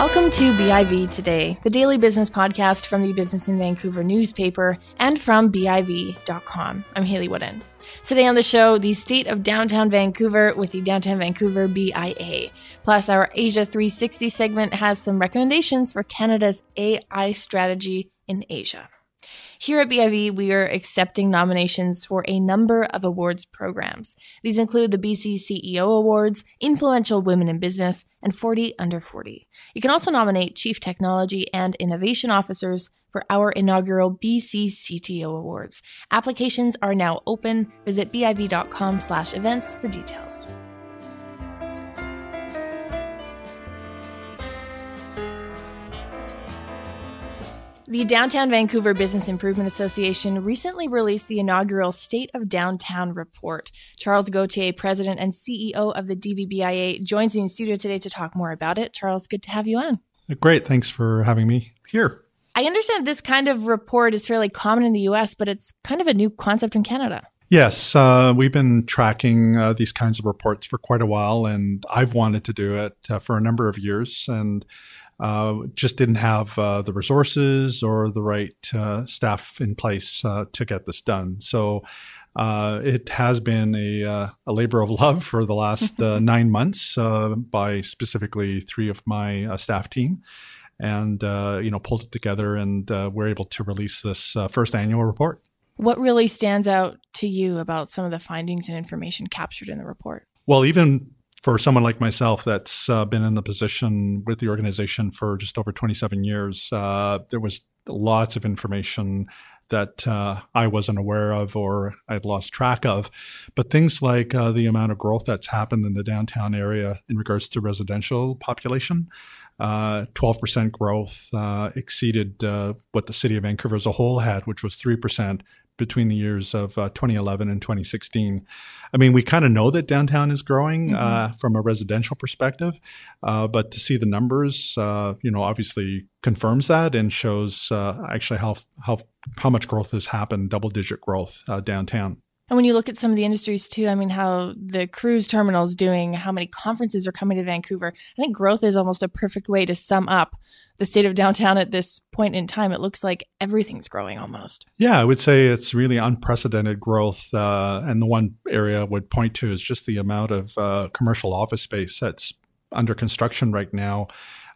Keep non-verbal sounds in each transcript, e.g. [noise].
Welcome to BIV Today, the daily business podcast from the Business in Vancouver newspaper and from BIV.com. I'm Hayley Woodin. Today on the show, the state of downtown Vancouver with the Downtown Vancouver BIA. Plus, our Asia 360 segment has some recommendations for Canada's AI strategy in Asia. Here at BIV, we are accepting nominations for a number of awards programs. These include the BC CEO Awards, Influential Women in Business, and 40 Under 40. You can also nominate Chief Technology and Innovation Officers for our inaugural BC CTO Awards. Applications are now open. Visit biv.com slash events for details. The Downtown Vancouver Business Improvement Association recently released the inaugural State of Downtown report. Charles Gauthier, president and CEO of the DVBIA, joins me in studio today to talk more about it. Charles, good to have you on. Great. Thanks for having me here. I understand this kind of report is fairly common in the US, but it's kind of a new concept in Canada. Yes, uh, we've been tracking uh, these kinds of reports for quite a while, and I've wanted to do it uh, for a number of years. And uh, just didn't have uh, the resources or the right uh, staff in place uh, to get this done. So uh, it has been a, uh, a, labor of [laughs] love for the last [laughs] nine months by specifically three of my staff team. And you know, pulled it together, and we're able to release this first annual report. What really stands out to you about some of the findings and information captured in the report? Well, even for someone like myself that's uh, been in the position with the organization for just over 27 years, uh, there was lots of information that uh, I wasn't aware of or I'd lost track of. But things like uh, the amount of growth that's happened in the downtown area in regards to residential population. Uh, 12% growth uh, exceeded what the city of Vancouver as a whole had, which was 3% between the years of uh, 2011 and 2016. I mean, we kind of know that downtown is growing mm-hmm. uh, from a residential perspective, uh, but to see the numbers, uh, you know, obviously confirms that and shows uh, actually how how how much growth has happened, double digit growth uh, downtown. And when you look at some of the industries too, I mean, how the cruise terminal is doing, how many conferences are coming to Vancouver. I think growth is almost a perfect way to sum up the state of downtown at this point in time. It looks like everything's growing almost. Yeah, I would say it's really unprecedented growth. Uh, and the one area I would point to is just the amount of uh, commercial office space that's under construction right now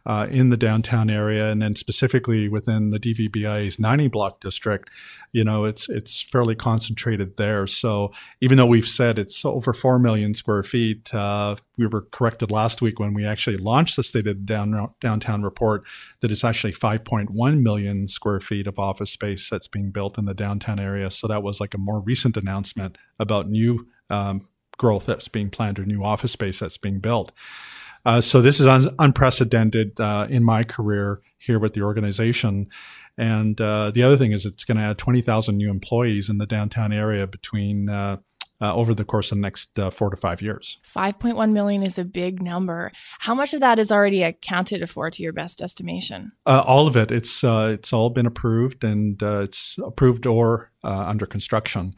uh, in the downtown area, and then specifically within the DVBI's 90 block district, you know, it's it's fairly concentrated there. So even though we've said it's over four million square feet, uh, we were corrected last week when we actually launched the State of down, Downtown report that it's actually 5.1 million square feet of office space that's being built in the downtown area. So that was like a more recent announcement about new um, growth that's being planned or new office space that's being built. Uh, so this is un- unprecedented uh, in my career here with the organization. And uh, the other thing is it's going to add 20,000 new employees in the downtown area between uh, uh, over the course of the next uh, four to five years. 5.1 million is a big number. How much of that is already accounted for to your best estimation? all of it. It's it's all been approved and it's approved or under construction.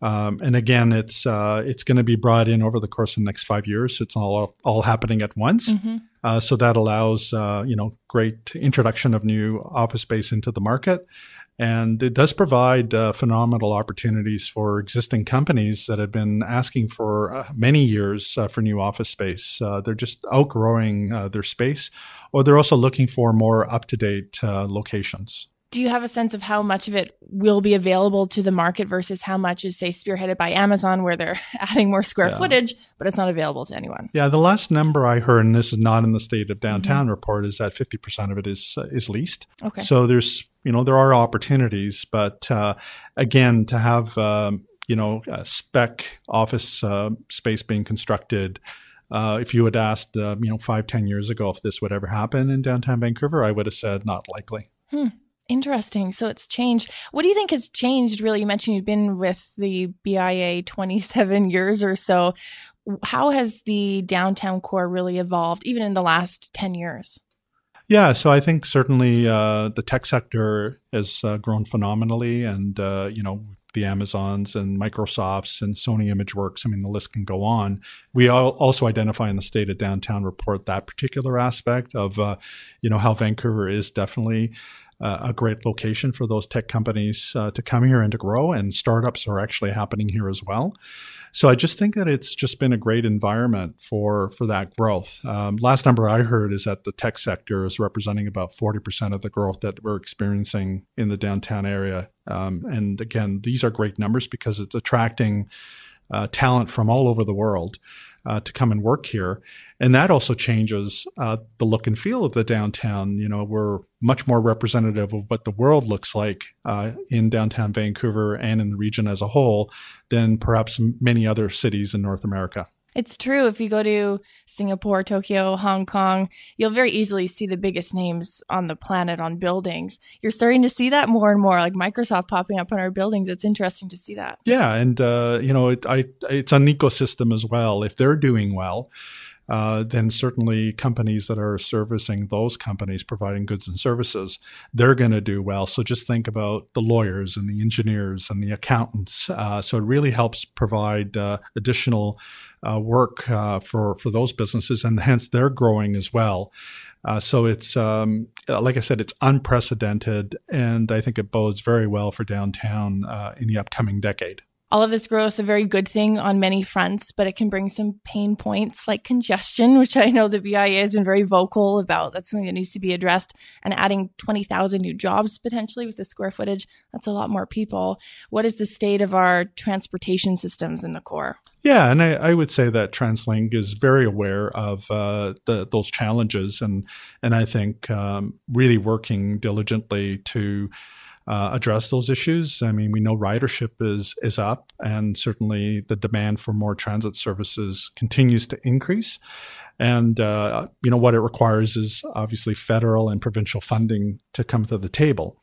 Um, and again, it's uh, it's going to be brought in over the course of the next five years. It's all all happening at once. Mm-hmm. Uh, so that allows uh, you know great introduction of new office space into the market, and it does provide uh, phenomenal opportunities for existing companies that have been asking for uh, many years uh, for new office space. they're just outgrowing their space, or they're also looking for more up to date locations do you have a sense of how much of it will be available to the market versus how much is say spearheaded by Amazon where they're [laughs] adding more square yeah. footage but it's not available to anyone? Yeah, the last number I heard and this is not in the state of downtown mm-hmm. report is that 50% of it is uh, is leased. Okay. So there's you know there are opportunities but uh, again to have um, you know spec office uh, space being constructed uh, if you had asked, uh, you know, five, ten years ago if this would ever happen in downtown Vancouver, I would have said not likely. Hmm. Interesting. So it's changed. What do you think has changed really? You mentioned you've been with the BIA 27 [laughs] years or so. How has the downtown core really evolved, even in the last 10 years? Yeah, so I think certainly uh, the tech sector has uh, grown phenomenally, and uh, you know the Amazons and Microsofts and Sony ImageWorks. I mean, the list can go on. We also identify in the State of Downtown report that particular aspect of, uh, you know, how Vancouver is definitely uh, a great location for those tech companies uh, to come here and to grow, and startups are actually happening here as well. So I just think that it's just been a great environment for for that growth. Um, last number I heard is that the tech sector is representing about forty percent of the growth that we're experiencing in the downtown area. Um, and again, these are great numbers because it's attracting uh, talent from all over the world uh, to come and work here. And that also changes uh, the look and feel of the downtown. You know, we're much more representative of what the world looks like uh, in downtown Vancouver and in the region as a whole than perhaps many other cities in North America. It's true. If you go to Singapore, Tokyo, Hong Kong, you'll very easily see the biggest names on the planet on buildings. You're starting to see that more and more, like Microsoft popping up on our buildings. It's interesting to see that. Yeah, and uh, you know, it, I, it's an ecosystem as well. If they're doing well, uh, then certainly companies that are servicing those companies providing goods and services, they're going to do well. So just think about the lawyers and the engineers and the accountants. Uh, so it really helps provide uh, additional uh, work uh, for for those businesses, and hence they're growing as well. Uh, so it's um, like I said, it's unprecedented, and I think it bodes very well for downtown in the upcoming decade all of this growth is a very good thing on many fronts, but it can bring some pain points like congestion, which I know the BIA has been very vocal about. That's something that needs to be addressed. And adding 20,000 new jobs potentially with the square footage, that's a lot more people. What is the state of our transportation systems in the core? Yeah, and I, I would say that TransLink is very aware of uh, the, those challenges, and and I think um, really working diligently to uh, address those issues. I mean, we know ridership is is up, and certainly the demand for more transit services continues to increase. And uh, you know what it requires is obviously federal and provincial funding to come to the table.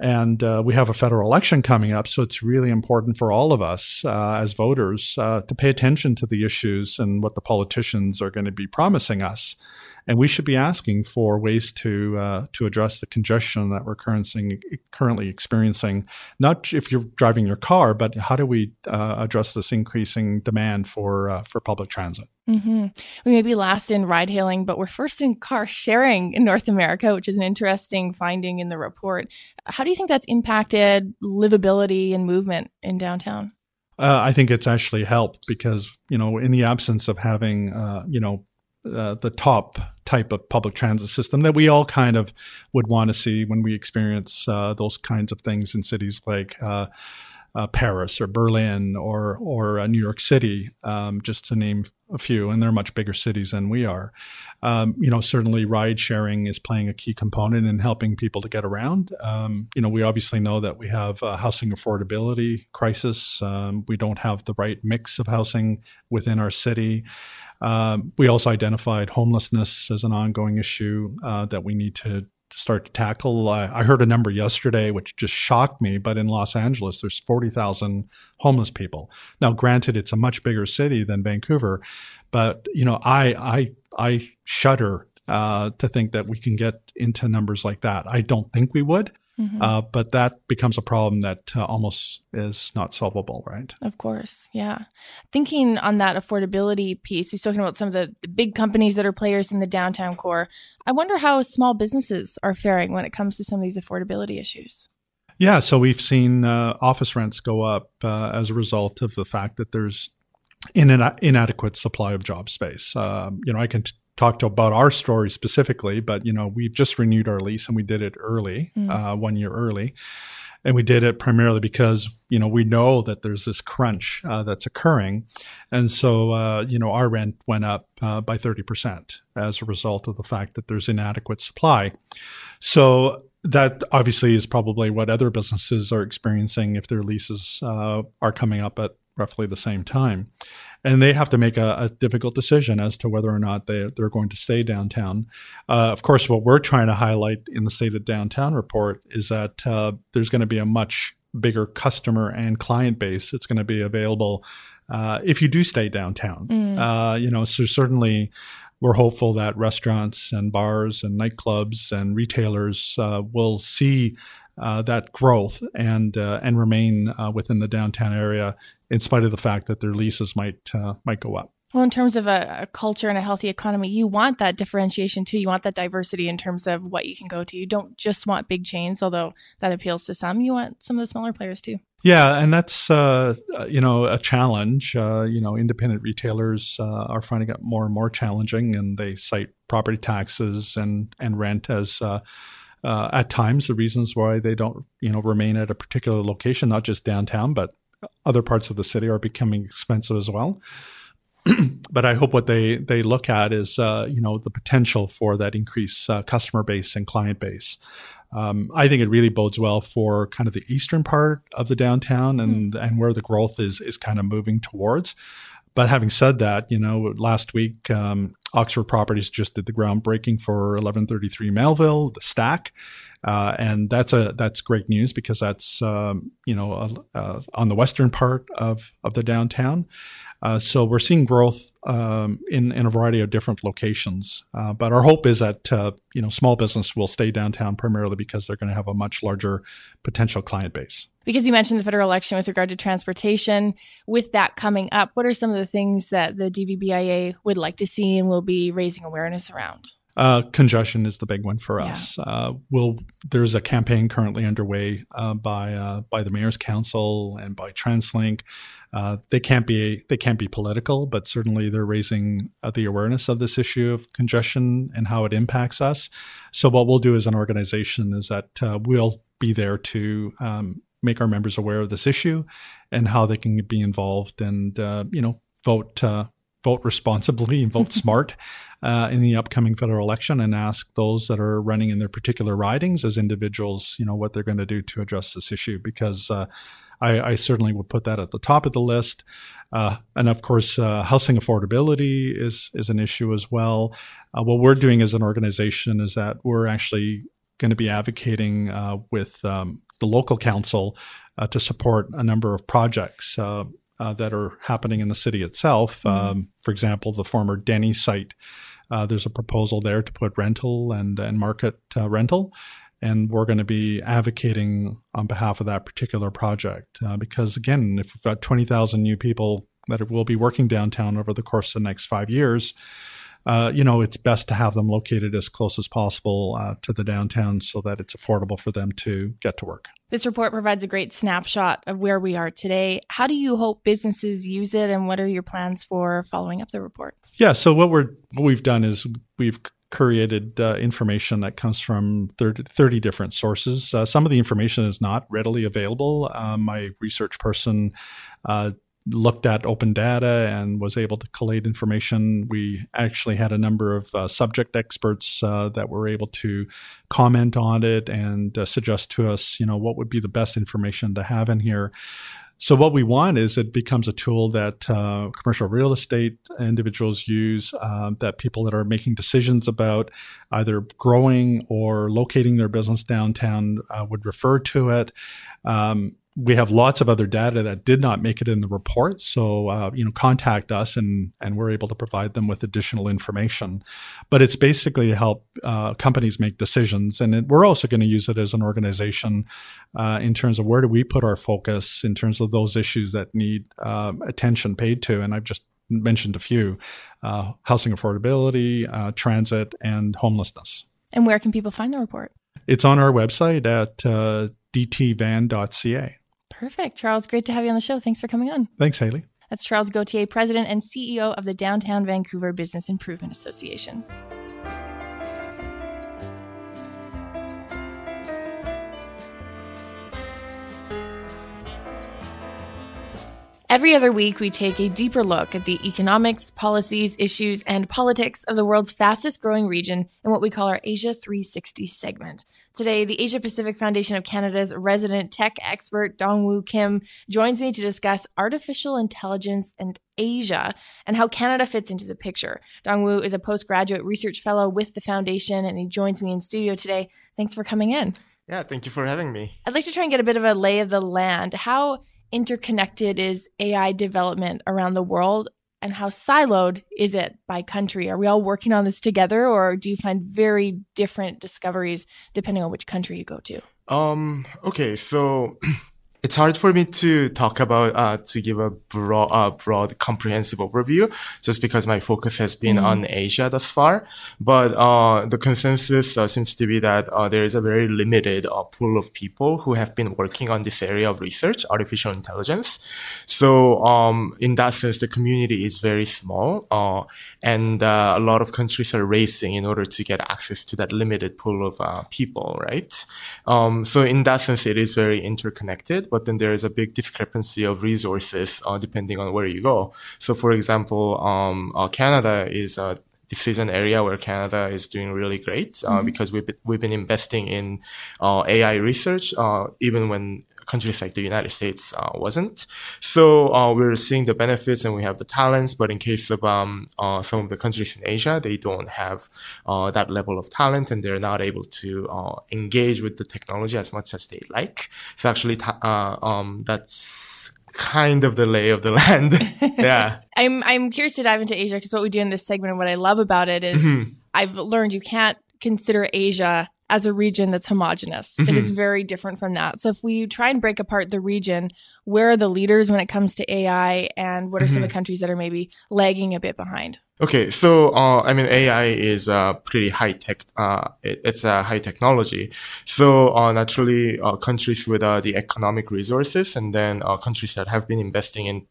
And uh, we have a federal election coming up, so it's really important for all of us uh, as voters uh, to pay attention to the issues and what the politicians are going to be promising us and we should be asking for ways to uh, to address the congestion that we're currently currently experiencing. Not if you're driving your car, but how do we uh, address this increasing demand for uh, for public transit? Mm-hmm. We may be last in ride hailing, but we're first in car sharing in North America, which is an interesting finding in the report. How do you think that's impacted livability and movement in downtown? Uh, I think it's actually helped because you know, in the absence of having uh, you know uh, the top type of public transit system that we all kind of would want to see when we experience uh, those kinds of things in cities like uh, uh Paris or Berlin or or uh, New York City, um, just to name a few, and they're much bigger cities than we are. Um, you know, certainly ride sharing is playing a key component in helping people to get around. Um, you know, we obviously know that we have a housing affordability crisis. Um, we don't have the right mix of housing within our city. Um, we also identified homelessness as an ongoing issue uh, that we need to start to tackle. I heard a number yesterday which just shocked me, but in Los Angeles, there's 40,000 homeless people. Now, granted, it's a much bigger city than Vancouver, but you know, I I I shudder uh, to think that we can get into numbers like that. I don't think we would. Mm-hmm. Uh, but that becomes a problem that uh, almost is not solvable, right? Of course, yeah. Thinking on that affordability piece, we've spoken about some of the, the big companies that are players in the downtown core. I wonder how small businesses are faring when it comes to some of these affordability issues. Yeah, so we've seen uh, office rents go up uh, as a result of the fact that there's in an inadequate supply of job space. Um, you know, I can t- talk to about our story specifically, but you know, we've just renewed our lease and we did it early, mm. uh, one year early. And we did it primarily because, you know, we know that there's this crunch uh, that's occurring. And so, uh, you know, our rent went up uh, by 30% as a result of the fact that there's inadequate supply. So that obviously is probably what other businesses are experiencing if their leases uh, are coming up at roughly the same time and they have to make a, a, difficult decision as to whether or not they, they're going to stay downtown. Uh, of course, what we're trying to highlight in the State of Downtown report is that uh, there's going to be a much bigger customer and client base that's going to be available uh, if you do stay downtown. Mm. Uh, you know, so certainly we're hopeful that restaurants and bars and nightclubs and retailers uh, will see uh, that growth and uh, and remain uh, within the downtown area in spite of the fact that their leases might uh, might go up. Well, in terms of a, a, culture and a healthy economy, you want that differentiation too. You want that diversity in terms of what you can go to. You don't just want big chains, although that appeals to some. You want some of the smaller players too. Yeah, and that's uh, you know a challenge. Uh, you know, independent retailers uh, are finding it more and more challenging, and they cite property taxes and and rent as uh, at times the reasons why they don't you know remain at a particular location, not just downtown, but other parts of the city are becoming expensive as well. [clears throat] but I hope what they they look at is uh, you know the potential for that increased uh, customer base and client base. Um, I think it really bodes well for kind of the eastern part of the downtown and mm. and where the growth is is kind of moving towards. But having said that, you know, last week um, Oxford Properties just did the groundbreaking for 1133 Melville, the stack, uh, and that's a that's great news because that's um, you know uh, on the western part of of the downtown. Uh, so we're seeing growth um, in in a variety of different locations. Uh, but our hope is that uh, you know small business will stay downtown primarily because they're going to have a much larger potential client base. Because you mentioned the federal election with regard to transportation, with that coming up, what are some of the things that the DVBIA would like to see and will be raising awareness around? Uh, congestion is the big one for yeah. us. Uh, we'll, there's a campaign currently underway uh, by uh, by the mayor's council and by TransLink. Uh, they can't be they can't be political, but certainly they're raising uh, the awareness of this issue of congestion and how it impacts us. So what we'll do as an organization is that we'll be there to um, make our members aware of this issue and how they can be involved and you know vote vote responsibly and vote [laughs] smart uh, in the upcoming federal election and ask those that are running in their particular ridings as individuals, you know, what they're going to do to address this issue. Because uh, I, I, certainly would put that at the top of the list. Uh, and of course, uh, housing affordability is is an issue as well. Uh, what we're doing as an organization is that we're actually going to be advocating uh, with um, the local council to support a number of projects uh, that are happening in the city itself. Mm-hmm. Um, for example, the former Denny site, uh, there's a proposal there to put rental and, and market uh, rental. And we're going to be advocating on behalf of that particular project uh, because, again, if we've got 20,000 new people that will be working downtown over the course of the next five years, uh, you know, it's best to have them located as close as possible uh, to the downtown so that it's affordable for them to get to work. This report provides a great snapshot of where we are today. How do you hope businesses use it, and what are your plans for following up the report? Yeah, so what we're what we've done is we've created uh, information that comes from 30, 30 different sources. Uh, some of the information is not readily available. Uh, my research person uh, looked at open data and was able to collate information. We actually had a number of uh, subject experts uh, that were able to comment on it and uh, suggest to us, you know, what would be the best information to have in here. So what we want is it becomes a tool that uh, commercial real estate individuals use, uh, that people that are making decisions about either growing or locating their business downtown uh, would refer to it. Um, we have lots of other data that did not make it in the report. So, uh, you know, contact us and, and we're able to provide them with additional information. But it's basically to help uh, companies make decisions. And it, we're also going to use it as an organization uh, in terms of where do we put our focus in terms of those issues that need um, attention paid to. And I've just mentioned a few uh, housing affordability, uh, transit, and homelessness. And where can people find the report? It's on our website at uh, dtvan.ca. Perfect. Charles, great to have you on the show. Thanks for coming on. Thanks, Hayley. That's Charles Gauthier, President and CEO of the Downtown Vancouver Business Improvement Association. Every other week, we take a deeper look at the economics, policies, issues, and politics of the world's fastest growing region in what we call our Asia 360 segment. Today, the Asia Pacific Foundation of Canada's resident tech expert, Dongwoo Kim, joins me to discuss artificial intelligence and Asia and how Canada fits into the picture. Dongwoo is a postgraduate research fellow with the foundation, and he joins me in studio today. Thanks for coming in. Yeah, thank you for having me. I'd like to try and get a bit of a lay of the land. How interconnected is AI development around the world and how siloed is it by country? Are we all working on this together or do you find very different discoveries depending on which country you go to? Um, okay, so [clears throat] it's hard for me to talk about uh, to give a broad, uh, broad, comprehensive overview, just because my focus has been mm-hmm. on Asia thus far. But uh, the consensus uh, seems to be that uh, there is a very limited uh, pool of people who have been working on this area of research, artificial intelligence. So, um, in that sense, the community is very small, and a lot of countries are racing in order to get access to that limited pool of people, right? Um, so, in that sense, it is very interconnected but then there is a big discrepancy of resources uh, depending on where you go. So, for example, um, uh, Canada is a this is an area where Canada is doing really great uh, mm-hmm. because we've been, we've been investing in uh, AI research uh, even when countries like the United States uh, wasn't. So uh, we're seeing the benefits and we have the talents, but in case of um, uh, some of the countries in Asia, they don't have uh, that level of talent and they're not able to uh, engage with the technology as much as they like. So actually, uh, um, that's kind of the lay of the [laughs] land. [laughs] yeah. I'm I'm curious to dive into Asia because what we do in this segment and what I love about it is mm-hmm. I've learned you can't consider Asia as a region that's homogenous. Mm-hmm. It is very different from that. So if we try and break apart the region, where are the leaders when it comes to AI and what are mm-hmm. some of the mm-hmm. countries that are maybe lagging a bit behind? Okay, so uh, I mean AI is uh, pretty high tech. Uh, it, it's a high technology. So uh, naturally, uh, countries with uh, the economic resources, and then countries that have been investing in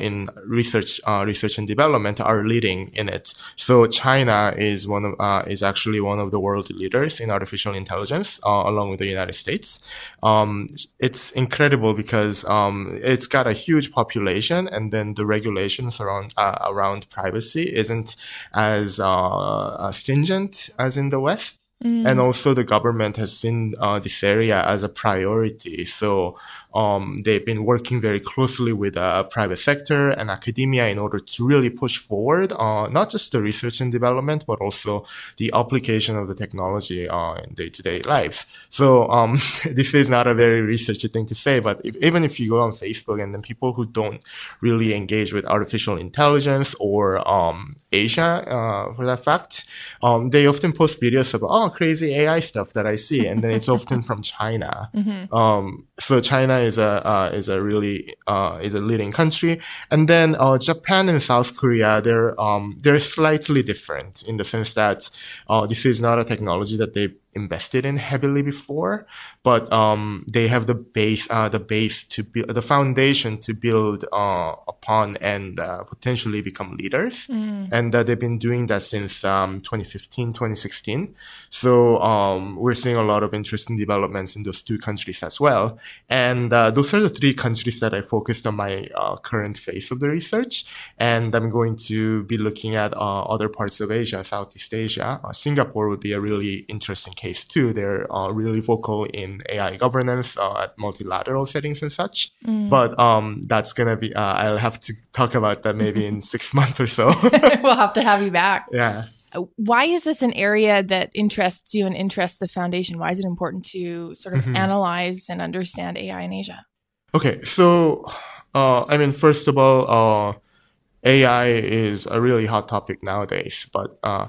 in research, research and development, are leading in it. So China is one of is actually one of the world leaders in artificial intelligence, along with the United States. Um, it's incredible because um, it's got a huge population, and then the regulations around around privacy privacy isn't as uh, stringent as in the West. Mm. And also the government has seen uh, this area as a priority. So um, they've been working very closely with the uh, private sector and academia in order to really push forward uh, not just the research and development, but also the application of the technology uh, in day-to-day lives. So um, [laughs] this is not a very researchy thing to say, but if, even if you go on Facebook and then people who don't really engage with artificial intelligence or um, Asia, uh, for that fact, um, they often post videos about oh crazy AI stuff that I see, and then it's often from China. Mm-hmm. Um, so China is a uh, is a really uh, is a leading country, and then uh, Japan and South Korea they're um, they're slightly different in the sense that uh, this is not a technology that they invested in heavily before, but um, they have the base, uh, the base to build, the foundation to build uh, upon and uh, potentially become leaders. Mm. And they've been doing that since um, 2015, 2016. So um, we're seeing a lot of interesting developments in those two countries as well. And uh, those are the three countries that I focused on my uh, current phase of the research. And I'm going to be looking at uh, other parts of Asia, Southeast Asia. Singapore would be a really interesting case too. They're uh, really vocal in AI governance uh, at multilateral settings and such. Mm. But um, that's gonna be. Uh, I'll have to talk about that maybe in [laughs] six months or so. [laughs] we'll have to have you back. Yeah. Uh, why is this an area that interests you and interests the foundation? Why is it important to sort of mm-hmm. analyze and understand AI in Asia? Okay, so uh, I mean, first of all, uh, AI is a really hot topic nowadays, but uh,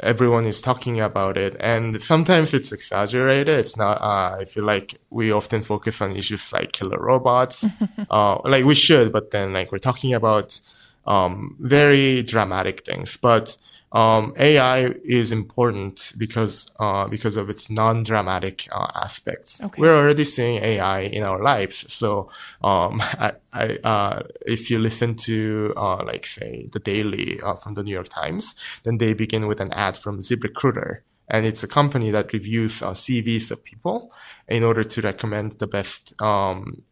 everyone is talking about it and sometimes it's exaggerated. It's not uh, i feel like we often focus on issues like killer robots. [laughs] Uh, like we should but then like we're talking about um, very dramatic things. But um, AI is important because uh, because of its non-dramatic uh, aspects. Okay. We're already seeing AI in our lives. So um, [laughs] I, I, uh, if you listen to uh, like say the Daily uh, from the New York Times, then they begin with an ad from ZipRecruiter. And it's a company that reviews uh, CVs of people in order to recommend the best um,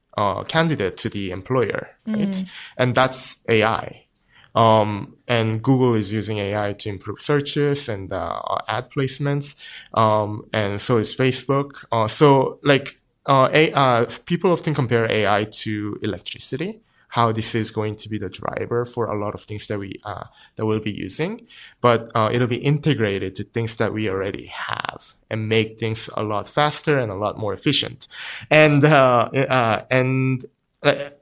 candidate to the employer, right? Mm. And that's AI. Um, and Google is using AI to improve searches and uh, ad placements. Um, and so is Facebook. Uh, so like uh, AI, people often compare AI to electricity. How this is going to be the driver for a lot of things that we uh, that we'll be using, but uh, it'll be integrated to things that we already have and make things a lot faster and a lot more efficient. And uh, and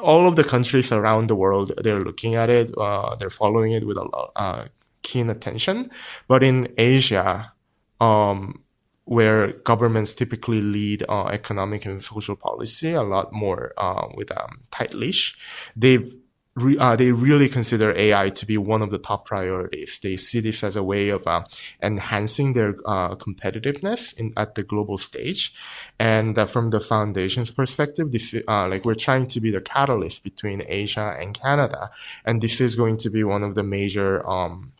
all of the countries around the world, they're looking at it, uh, they're following it with a lot, uh, keen attention. But in Asia, um, where governments typically lead uh, economic and social policy a lot more uh, with um, tight leash. They've re- uh, they really consider AI to be one of the top priorities. They see this as a way of uh, enhancing their uh, competitiveness in, at the global stage. And uh, from the foundation's perspective, this uh, like we're trying to be the catalyst between Asia and Canada, and this is going to be one of the major um,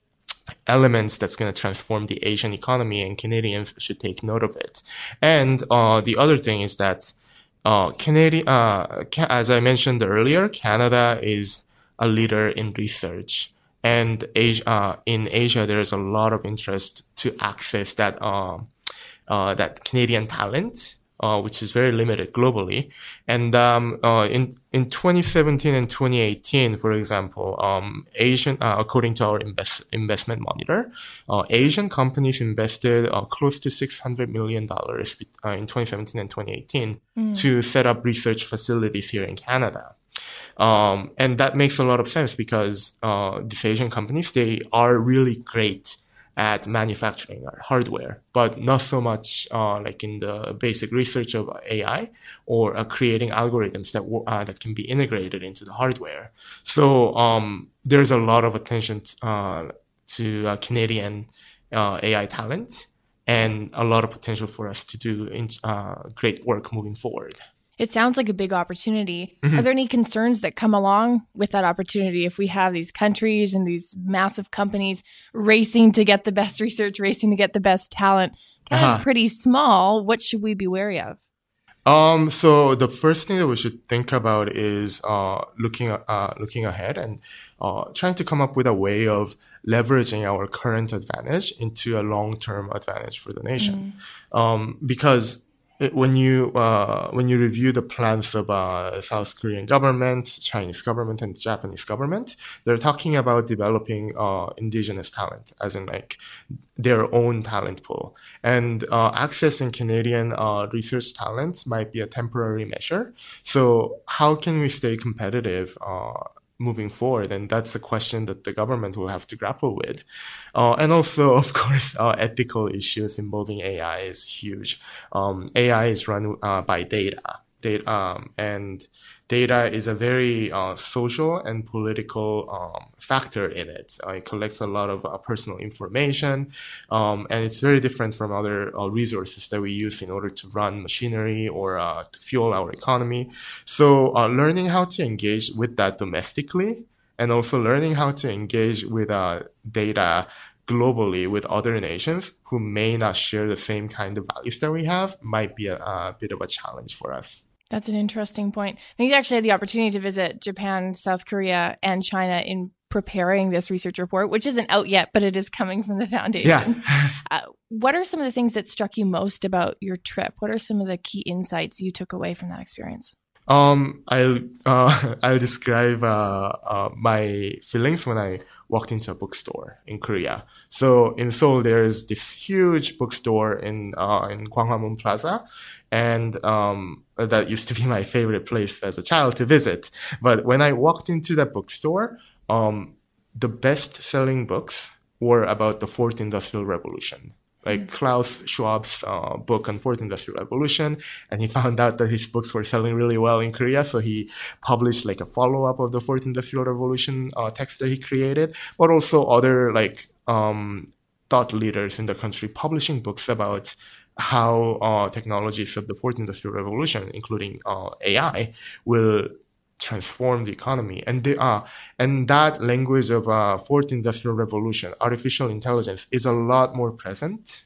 elements that's going to transform the Asian economy, and Canadians should take note of it. And uh, the other thing is that uh, Canadian, uh, as I mentioned earlier, Canada is a leader in research. And Asia, uh, in Asia, there's a lot of interest to access that, um, uh, that Canadian talent uh, which is very limited globally. And um, uh, in in 2017 and 2018, for example, um, Asian, uh, according to our invest, investment monitor, uh, Asian companies invested uh, close to 600 million dollars uh, in 2017 and 2018 mm. to set up research facilities here in Canada. Um, and that makes a lot of sense because these Asian companies they are really great at manufacturing or hardware, but not so much uh, like in the basic research of AI or uh, creating algorithms that uh, that can be integrated into the hardware. So um, there's a lot of attention uh, to uh, Canadian uh, AI talent and a lot of potential for us to do in, great work moving forward. It sounds like a big opportunity. Mm-hmm. Are there any concerns that come along with that opportunity if we have these countries and these massive companies racing to get the best research, racing to get the best talent? Canada's uh-huh. pretty small. What should we be wary of? Um, so the first thing that we should think about is uh, looking uh, looking ahead and uh, trying to come up with a way of leveraging our current advantage into a long term advantage for the nation. Mm. Um, because when you uh, when you review the plans of uh, South Korean government, Chinese government, and Japanese government, they're talking about developing uh, indigenous talent, as in like their own talent pool, and uh, accessing Canadian uh, research talent might be a temporary measure. So how can we stay competitive? Moving forward? And that's a question that the government will have to grapple with. Uh, and also, [laughs] of course, uh, ethical issues involving AI is huge. Um, AI is run uh, by data, data, um, and data is a very uh, social and political um, factor in it. Uh, it collects a lot of uh, personal information, um, and it's very different from other uh, resources that we use in order to run machinery or uh, to fuel our economy. So, uh, learning how to engage with that domestically, and also learning how to engage with data globally with other nations who may not share the same kind of values that we have might be a, a bit of a challenge for us. That's an interesting point. Now, you actually had the opportunity to visit Japan, South Korea, and China in preparing this research report, which isn't out yet, but it is coming from the foundation. Yeah. uh, what are some of the things that struck you most about your trip? What are some of the key insights you took away from that experience? Um, I'll uh, [laughs] I'll describe uh, uh, my feelings when I walked into a bookstore in Korea. So in Seoul, there's this huge bookstore in uh, in Gwanghwamun Plaza, and um, that used to be my favorite place as a child to visit. But when I walked into that bookstore, um, the best-selling books were about the Fourth Industrial Revolution like Klaus Schwab's uh, book on Fourth Industrial Revolution, and he [laughs] found out that his books were selling really well in Korea, so he published like a follow up of the Fourth Industrial Revolution uh, text that he created, but also other like um, thought leaders in the country publishing books about how uh, technologies of the Fourth Industrial Revolution, including uh, AI, will transform the economy. And they are, and that language of uh, fourth industrial revolution, artificial intelligence, is a lot more present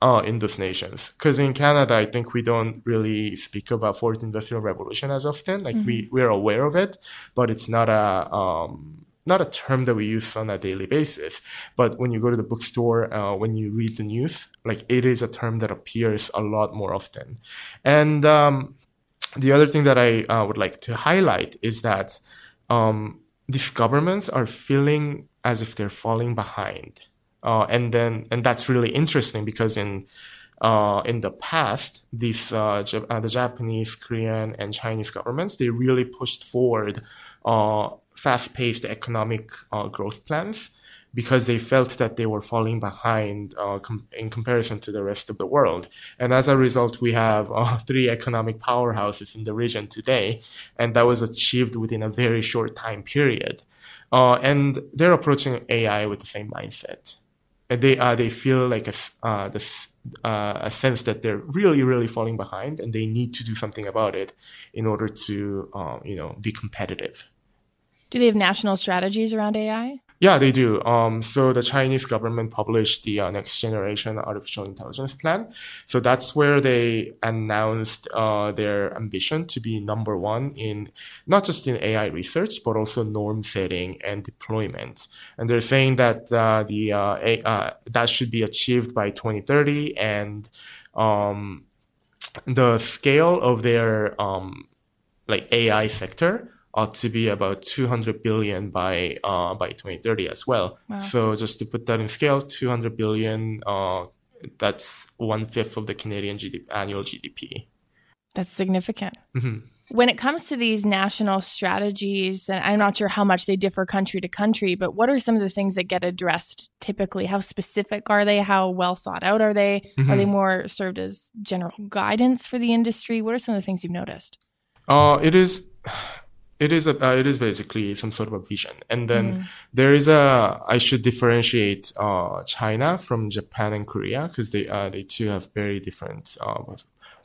uh, in those nations. Because in Canada, I think we don't really speak about fourth industrial revolution as often. Like mm-hmm. we we're aware of it, but it's not a um, not a term that we use on a daily basis. But when you go to the bookstore, uh, when you read the news, like it is a term that appears a lot more often. And um, the other thing that I uh, would like to highlight is that um, these governments are feeling as if they're falling behind, uh, and then and that's really interesting because in uh, in the past, these uh, uh, the Japanese, Korean, and Chinese governments they really pushed forward uh, fast-paced economic growth plans because they felt that they were falling behind uh, com- in comparison to the rest of the world. And as a result, we have uh, [laughs] three economic powerhouses in the region today, and that was achieved within a very short time period. Uh, and they're approaching AI with the same mindset. And they uh, they feel like a, uh, this, uh, a sense that they're really really falling behind, and they need to do something about it in order to you know be competitive. Do they have national strategies around AI? Yeah, they do. Um, so the Chinese government published the uh, next generation artificial intelligence plan. So that's where they announced uh, their ambition to be number one in not just in AI research, but also norm setting and deployment. And they're saying that uh, the uh, a, uh, that should be achieved by 2030, and um, the scale of their um, like AI sector ought to be about 200 billion by uh, by 2030 as well. Wow. So just to put that in scale, 200 billion, uh, that's one fifth of the Canadian GDP, annual GDP. That's significant. Mm-hmm. When it comes to these national strategies, and I'm not sure how much they differ country to country, but what are some of the things that get addressed typically? How specific are they? How well thought out are they? Mm-hmm. Are they more served as general guidance for the industry? What are some of the things you've noticed? Uh, it is it is a uh, it is basically some sort of a vision. And then mm. there is a i should differentiate uh, china from japan and korea because they uh, they too have very different uh,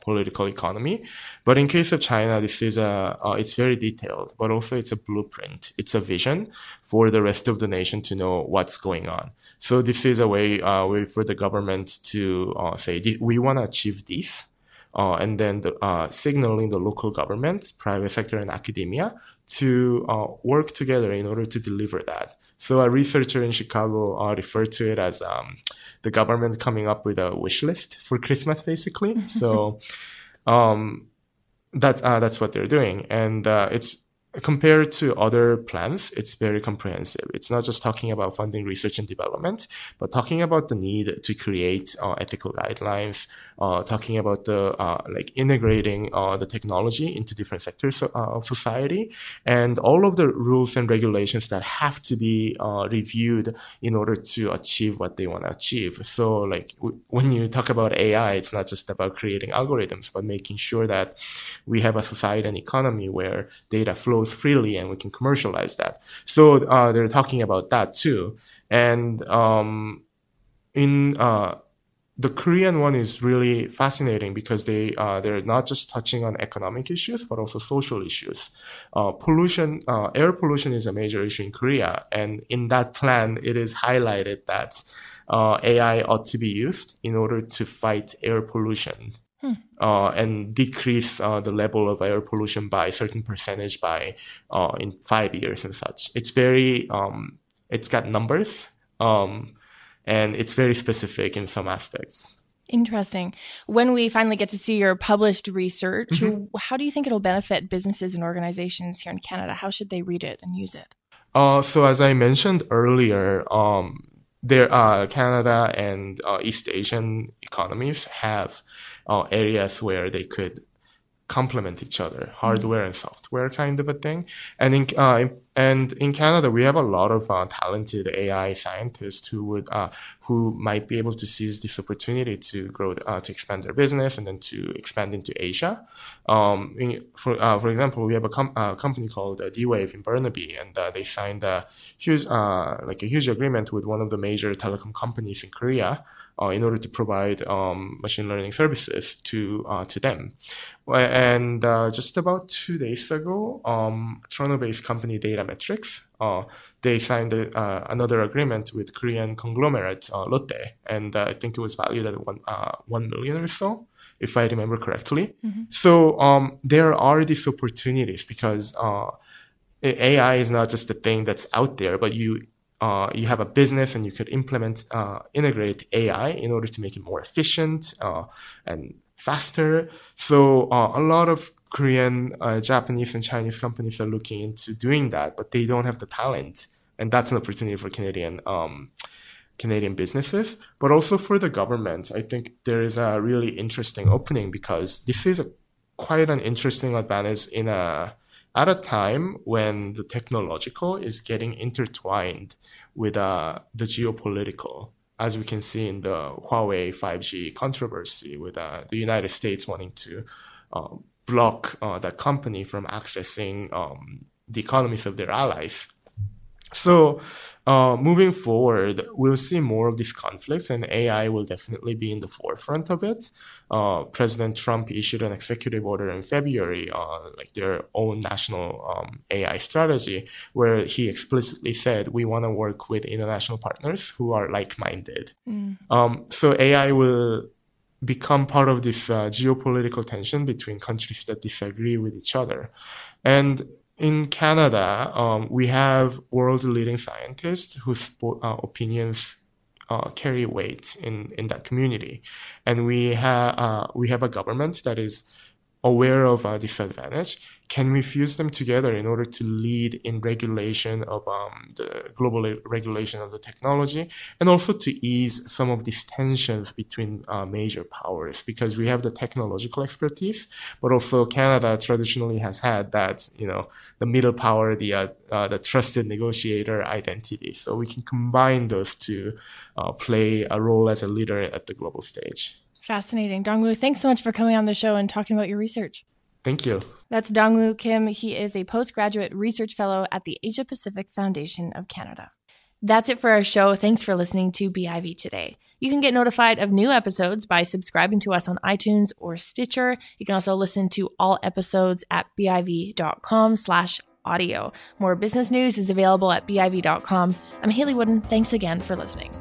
political economy. But in case of china this is a uh, it's very detailed but also it's a blueprint. It's a vision for the rest of the nation to know what's going on. So this is a way uh, way for the government to say we want to achieve this uh, and then the, uh, signaling the local government, private sector, and academia to uh, work together in order to deliver that. So a researcher in Chicago uh, referred to it as um, the government coming up with a wish list for Christmas, basically. so [laughs] um, that's uh, that's what they're doing, and uh, it's compared to other plans, it's very comprehensive. It's not just talking about funding research and development, but talking about the need to create uh, ethical guidelines, uh, talking about the uh, like integrating uh, the technology into different sectors uh, of society, and all of the rules and regulations that have to be uh, reviewed in order to achieve what they want to achieve. So, like w- when you talk about AI, it's not just about creating algorithms, but making sure that we have a society and economy where data flows freely and we can commercialize that. So uh, they're talking about that too. And um, in uh, the Korean one is really fascinating because they uh, they're not just touching on economic issues but also social issues. Uh, pollution, uh, air pollution is a major issue in Korea, and in that plan, it is highlighted that uh, AI ought to be used in order to fight air pollution. Uh, and decrease uh, the level of air pollution by a certain percentage by uh, in five years and such. It's very um, it's got numbers um, and it's very specific in some aspects. Interesting. When we finally get to see your published research, mm-hmm. how do you think it'll benefit businesses and organizations here in Canada? How should they read it and use it? Uh, so as I mentioned earlier, um, there uh, Canada and uh, East Asian economies have uh, areas where they could complement each other, hardware and software kind of a thing. And in, uh, and in Canada, we have a lot of uh, talented AI scientists who would, uh, who might be able to seize this opportunity to grow, uh, to expand their business and then to expand into Asia. Um, in, for, uh, for example, we have a com- uh, company called D-Wave in Burnaby and they signed a huge, like a huge agreement with one of the major telecom companies in Korea uh, in order to provide um, machine learning services to uh, to them. And uh, just about two days ago, um, Toronto-based company Datametrex uh, they signed uh, another agreement with Korean conglomerate uh, Lotte, and I think it was valued at one one million or so if I remember correctly. Mm-hmm. So um, there are these opportunities because uh, AI is not just the thing that's out there, but you uh, you have a business and you could implement, uh, integrate AI in order to make it more efficient uh, and faster. So uh, a lot of Korean, uh, Japanese, and Chinese companies are looking into doing that, but they don't have the talent, and that's an opportunity for Canadian. Um, Canadian businesses, but also for the government. I think there is a really interesting opening because this is a quite an interesting advantage in a at a time when the technological is getting intertwined with uh, the geopolitical, as we can see in the Huawei 5G controversy, with uh, the United States wanting to um, block uh, that company from accessing um, the economies of their allies. So, uh, moving forward, we'll see more of these conflicts, and AI will definitely be in the forefront of it. Uh, President Trump issued an executive order in February on like their own national um, AI strategy, where he explicitly said we want to work with international partners who are like-minded. Mm. Um, so AI will become part of this uh, geopolitical tension between countries that disagree with each other, and in Canada, um, we have world leading scientists whose uh, opinions uh, carry weight in, in that community, and we have uh, we have a government that is aware of a disadvantage can we fuse them together in order to lead in regulation of um, the global regulation of the technology and also to ease some of these tensions between uh, major powers? Because we have the technological expertise but also canada traditionally has had that you know the middle power the uh, uh, the trusted negotiator identity. So we can combine those to uh, play a role as a leader at the global stage. Fascinating. Dongwoo thanks so much for coming on the show and talking about your research Thank you. That's Dongwoo Kim. He is a postgraduate research fellow at the Asia Pacific Foundation of Canada. That's it for our show. Thanks for listening to BIV today. You can get notified of new episodes by subscribing to us on iTunes or Stitcher. You can also listen to all episodes at biv.com slash audio. More business news is available at biv.com. I'm Hayley Woodin. Thanks again for listening.